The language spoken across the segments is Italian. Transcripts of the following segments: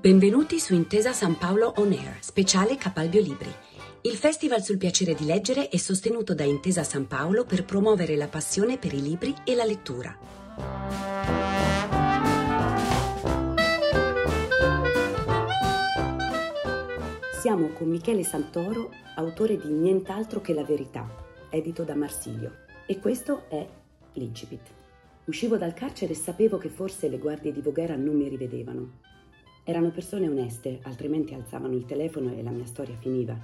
Benvenuti su Intesa San Paolo On Air, speciale Capalbio Libri. Il festival sul piacere di leggere è sostenuto da Intesa San Paolo per promuovere la passione per i libri e la lettura. Siamo con Michele Santoro, autore di Nient'altro che la verità, edito da Marsilio. E questo è l'incipit. Uscivo dal carcere e sapevo che forse le guardie di Voghera non mi rivedevano. Erano persone oneste, altrimenti alzavano il telefono e la mia storia finiva.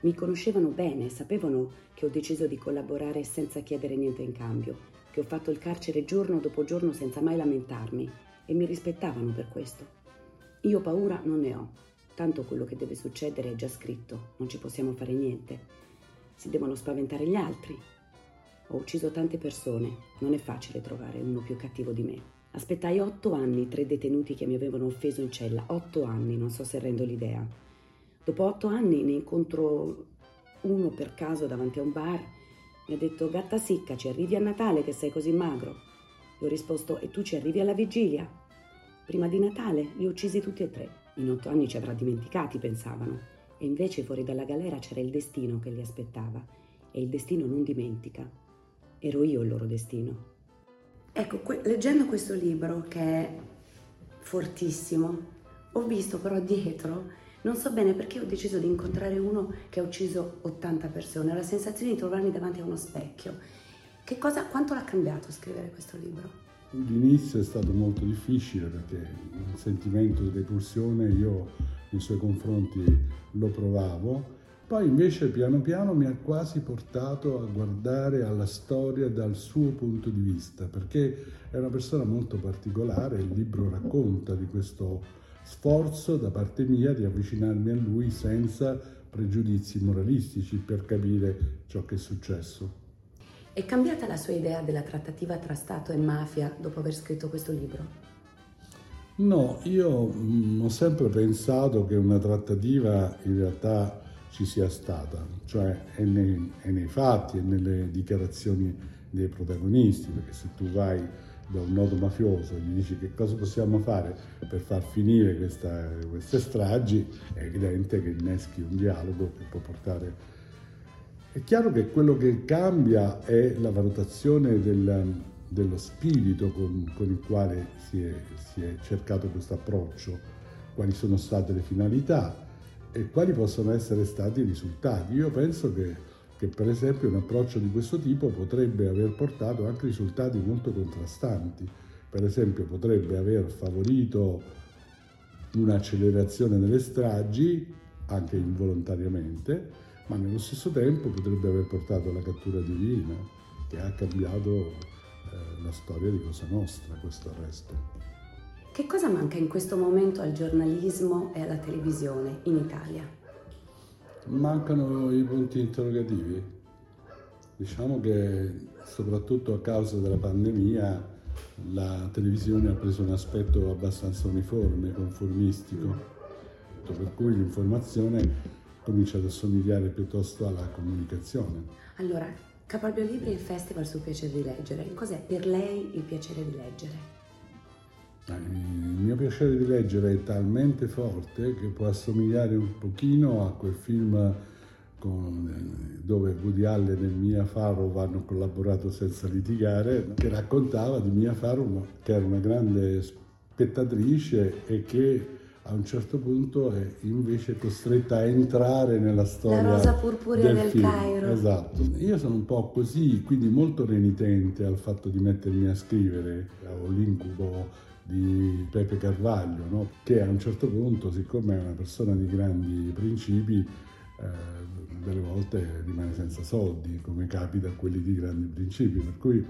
Mi conoscevano bene, sapevano che ho deciso di collaborare senza chiedere niente in cambio, che ho fatto il carcere giorno dopo giorno senza mai lamentarmi e mi rispettavano per questo. Io paura non ne ho, tanto quello che deve succedere è già scritto, non ci possiamo fare niente. Si devono spaventare gli altri. Ho ucciso tante persone, non è facile trovare uno più cattivo di me. Aspettai otto anni tre detenuti che mi avevano offeso in cella. Otto anni, non so se rendo l'idea. Dopo otto anni ne incontro uno per caso davanti a un bar. Mi ha detto, gatta sicca, ci arrivi a Natale che sei così magro? Gli ho risposto, e tu ci arrivi alla vigilia? Prima di Natale li ho uccisi tutti e tre. In otto anni ci avrà dimenticati, pensavano. E invece fuori dalla galera c'era il destino che li aspettava. E il destino non dimentica. Ero io il loro destino. Ecco, que- leggendo questo libro che è fortissimo, ho visto però dietro, non so bene perché ho deciso di incontrare uno che ha ucciso 80 persone, la sensazione di trovarmi davanti a uno specchio. Che cosa, quanto l'ha cambiato scrivere questo libro? L'inizio è stato molto difficile perché il sentimento di repulsione io nei suoi confronti lo provavo poi invece piano piano mi ha quasi portato a guardare alla storia dal suo punto di vista, perché è una persona molto particolare, il libro racconta di questo sforzo da parte mia di avvicinarmi a lui senza pregiudizi moralistici per capire ciò che è successo. È cambiata la sua idea della trattativa tra Stato e mafia dopo aver scritto questo libro? No, io mh, mm, ho sempre pensato che una trattativa in realtà ci sia stata, cioè è nei, è nei fatti e nelle dichiarazioni dei protagonisti, perché se tu vai da un nodo mafioso e gli dici che cosa possiamo fare per far finire questa, queste stragi, è evidente che inneschi un dialogo che può portare... È chiaro che quello che cambia è la valutazione del, dello spirito con, con il quale si è, si è cercato questo approccio, quali sono state le finalità, e quali possono essere stati i risultati. Io penso che, che, per esempio un approccio di questo tipo potrebbe aver portato anche risultati molto contrastanti. Per esempio potrebbe aver favorito un'accelerazione delle stragi, anche involontariamente, ma nello stesso tempo potrebbe aver portato alla cattura di Rina, che ha cambiato eh, la storia di Cosa Nostra, questo arresto. Che cosa manca in questo momento al giornalismo e alla televisione in Italia? Mancano i punti interrogativi. Diciamo che soprattutto a causa della pandemia la televisione ha preso un aspetto abbastanza uniforme, conformistico, per cui l'informazione comincia ad assomigliare piuttosto alla comunicazione. Allora, Capalbio Libri è il festival sul piacere di leggere. Cos'è per lei il piacere di leggere? Il mio piacere di leggere è talmente forte che può assomigliare un pochino a quel film con, dove Woody Allen e Mia Farrow hanno collaborato senza litigare, che raccontava di Mia Farrow che era una grande spettatrice e che a un certo punto è invece costretta a entrare nella storia. La rosa purpurea del, del. Cairo. Esatto. Io sono un po' così, quindi molto renitente al fatto di mettermi a scrivere. Ho l'incubo di Pepe Carvaglio, no? che a un certo punto, siccome è una persona di grandi principi, eh, delle volte rimane senza soldi, come capita a quelli di grandi principi, per cui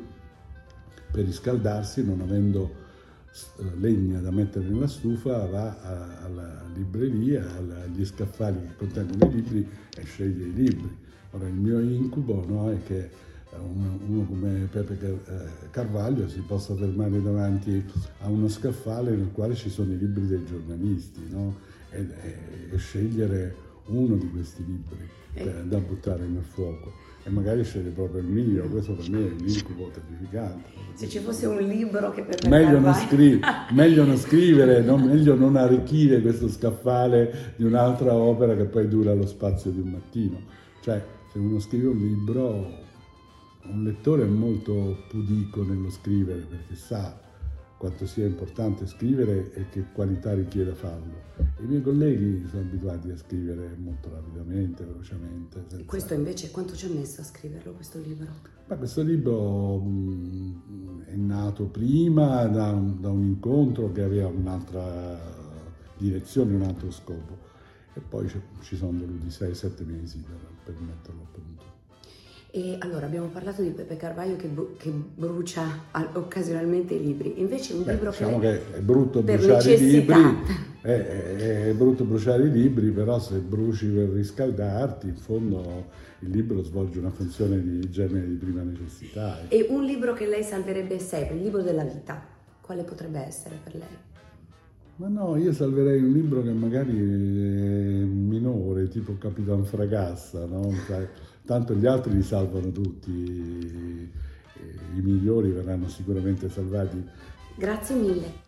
per riscaldarsi, non avendo legna da mettere nella stufa, va alla libreria, agli scaffali che contengono i libri e sceglie i libri. Ora il mio incubo no, è che uno, uno come Pepe eh, Carvaglio si possa fermare davanti a uno scaffale nel quale ci sono i libri dei giornalisti no? e, e, e, scegliere uno di questi libri eh. da buttare nel fuoco e magari sceglie proprio il mio, questo per me è un incubo terrificante. Se ci fosse un libro che per meglio non, scri- meglio non scrivere, no? meglio non arricchire questo scaffale di un'altra opera che poi dura lo spazio di un mattino. Cioè, se uno scrive un libro, un lettore è molto pudico nello scrivere perché sa quanto sia importante scrivere e che qualità richieda farlo. I miei colleghi sono abituati a scrivere molto rapidamente, velocemente. Senza... Questo invece quanto ci ha messo a scriverlo questo libro? Ma questo libro mh, è nato prima da un, da un incontro che aveva un'altra direzione, un altro scopo e poi ci sono voluti 6-7 mesi per, per metterlo a punto. E allora abbiamo parlato di Pepe Carvaio che, bu- che brucia occasionalmente i libri, invece un Beh, libro diciamo che, che è brutto bruciare i libri, è, è, è, brutto bruciare i libri, però se bruci per riscaldarti, in fondo il libro svolge una funzione di igiene di prima necessità. E un libro che lei salverebbe sempre, il libro della vita, quale potrebbe essere per lei? Ma no, io salverei un libro che magari tipo Capitan Fragassa, no? tanto gli altri li salvano tutti, i migliori verranno sicuramente salvati. Grazie mille.